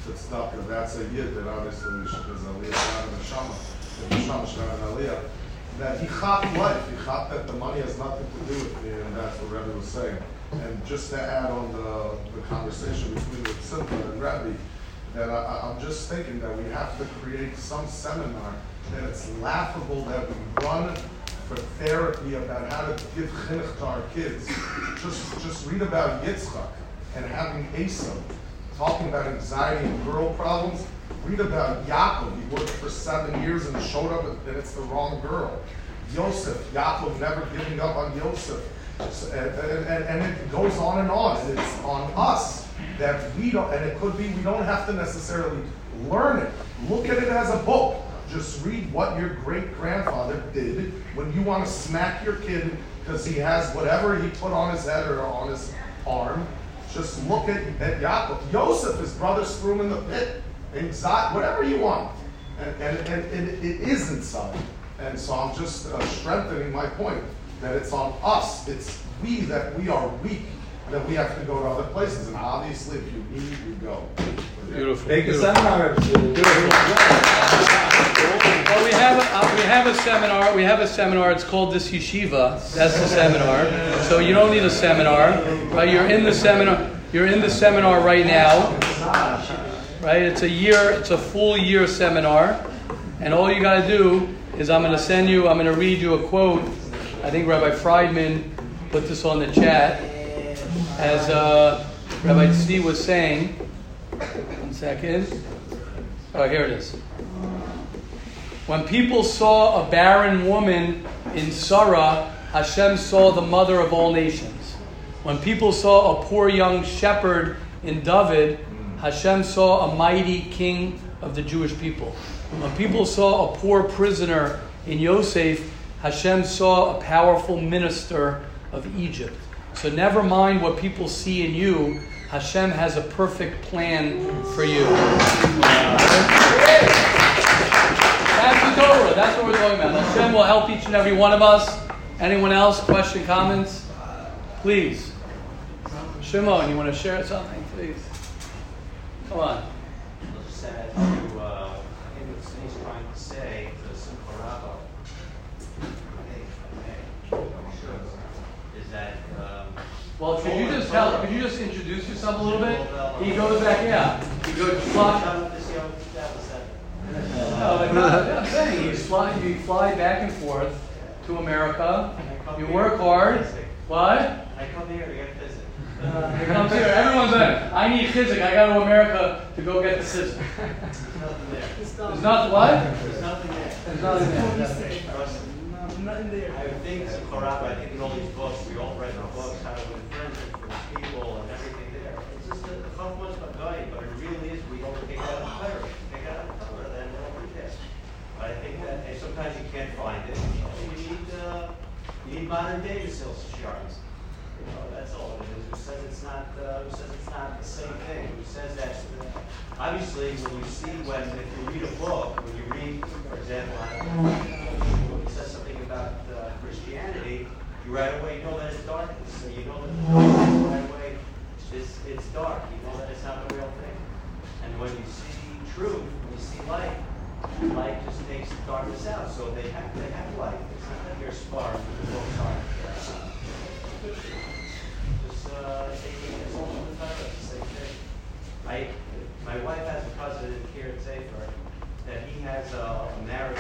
to tzedakah. That's a yid that obviously we should, because Aliyah not the Shama, the Shama should have an Aliyah. That he chop life, he chop that the money has nothing to do with me, and that's what Rebbe was saying. And just to add on the, the conversation between the Simcha and Rebbe, that I, I'm just thinking that we have to create some seminar that it's laughable that we run for therapy about how to give chinuch to our kids. Just, just read about Yitzchak and having Asa, talking about anxiety and girl problems. Read about Yaakov. He worked for seven years and showed up and it's the wrong girl. Yosef, Yaakov never giving up on Yosef. So, And, and, and it goes on and on. And it's on us that we don't, and it could be we don't have to necessarily learn it. Look at it as a book. Just read what your great grandfather did when you want to smack your kid because he has whatever he put on his head or on his arm. Just look at, at Yaakov. Yosef, his brothers threw him in the pit. Anxiety, whatever you want. And, and, and, and it is inside. And so I'm just uh, strengthening my point that it's on us. It's we that we are weak, that we have to go to other places. And obviously, if you need, you go. Beautiful. Take the beautiful. seminar. Well, we have a, uh, we have a seminar. We have a seminar. It's called this yeshiva. That's the seminar. So you don't need a seminar, right? You're in the seminar. You're in the seminar right now, right? It's a year. It's a full year seminar, and all you got to do is I'm going to send you. I'm going to read you a quote. I think Rabbi Friedman put this on the chat, as uh, Rabbi Tzvi was saying. One second. Oh, here it is. When people saw a barren woman in Sarah, Hashem saw the mother of all nations. When people saw a poor young shepherd in David, Hashem saw a mighty king of the Jewish people. When people saw a poor prisoner in Yosef, Hashem saw a powerful minister of Egypt. So never mind what people see in you. Hashem has a perfect plan for you. That's Torah. That's what we're talking about. Hashem will help each and every one of us. Anyone else? Question, comments? Please. Shimon, you want to share something, please? Come on. said to, uh, I think what he's trying to say to Simcha Rabba, is that, um, Well, could you just tell? Could you just introduce yourself a little bit? He goes back, yeah. He goes fly. Shut up this year, 2007. No, but no, I'm saying you fly. You fly back and forth to America. You work hard. What? I come here to get visit. He uh, comes here. Everyone's like, I need physics. I got to America to go get the system. There's nothing there. There's not what? There's nothing there. There's nothing there. Trust me. Nothing there. I would think Simcha Rabba, I think in all these books, we all read the books, how to win friendship for people and everything there. It's just a tough one's not going, but modern day sales shards. That's all it is. Who says it's not, uh, who says it's not the same thing? Who says that, obviously, when you see, when, if you read a book, when you read, for example, it says something about uh, Christianity, you right away know that it's darkness. So you know that the darkness right away, it's, it's dark. You know that it's not the real thing. And when you see truth, when you see light, light just takes the darkness out. So they have, they have light. It's not that you're spark with the books aren't. Uh, just uh, taking it all from the Torah, it's the same thing. I, my wife has a cousin here at Zafer that he has a, a marriage,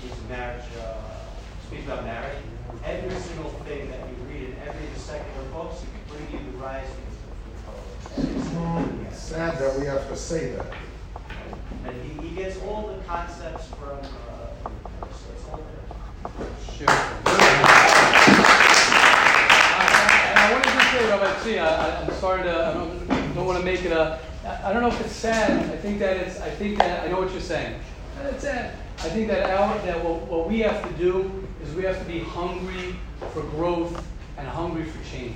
he's a marriage, uh, speaks about marriage. Every single thing that you read in every of the secular books, you can bring you the rise from the Torah. Every single thing. It's sad that we have to say that. And he, he gets all the concepts from, uh, from- so it's all there. And I want to just say, Rabbi Tzvi, I, I- I'm sorry to, I don't, don't want to make it a, I I don't know if it's sad. I think that it's, I think that, I know what you're saying. It's sad. I think that what, what we have to do is we have to be hungry for growth and hungry for change.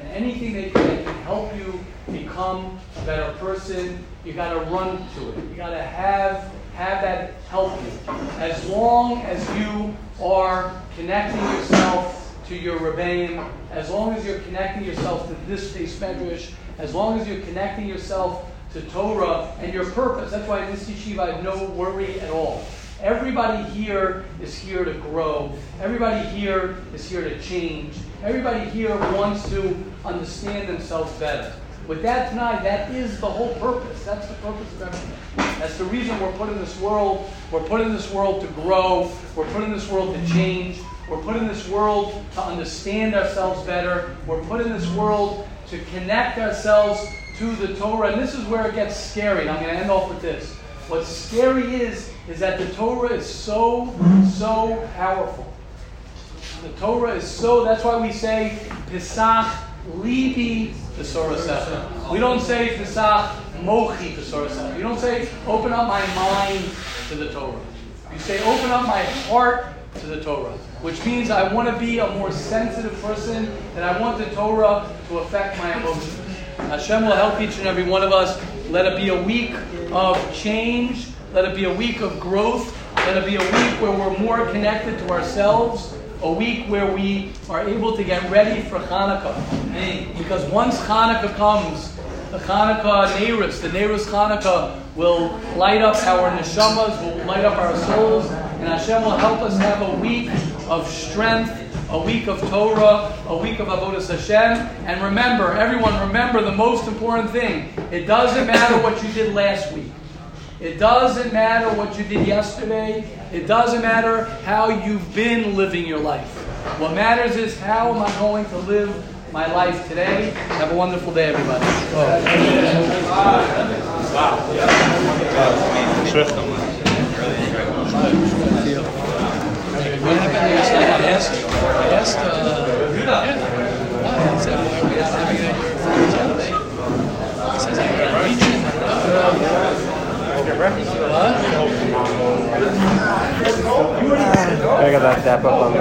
And anything that can, that can help you become a better person, you got to run to it. You got to have have that help you. As long as you are connecting yourself to your Rebbeim, as long as you're connecting yourself to this beis medrash, as long as you're connecting yourself to Torah and your purpose. That's why in this yeshiva I have no worry at all. Everybody here is here to grow. Everybody here is here to change. Everybody here wants to understand themselves better. With that tonight, that is the whole purpose. That's the purpose of everything. That's the reason we're put in this world. We're put in this world to grow. We're put in this world to change. We're put in this world to understand ourselves better. We're put in this world to connect ourselves to the Torah. And this is where it gets scary. And I'm going to end off with this. What's scary is, is that the Torah is so, so powerful. The Torah is so, that's why we say, Pesach libi Besorah We don't say Pesach mochi Besorah You don't say, open up my mind to the Torah. You say, open up my heart to the Torah, which means I want to be a more sensitive person and I want the Torah to affect my emotions. Hashem will help each and every one of us. Let it be a week of change. Let it be a week of growth. Let it be a week where we're more connected to ourselves. A week where we are able to get ready for Hanukkah. Because once Hanukkah comes, the Hanukkah Neiros, the Neiros Hanukkah will light up our neshamas, will light up our souls, and Hashem will help us have a week of strength, a week of Torah, a week of Avodah Hashem. And remember, everyone, remember the most important thing. It doesn't matter what you did last week. It doesn't matter what you did yesterday. It doesn't matter how you've been living your life. What matters is how am I going to live my life today. Have a wonderful day, everybody. Yeah. I got that step up on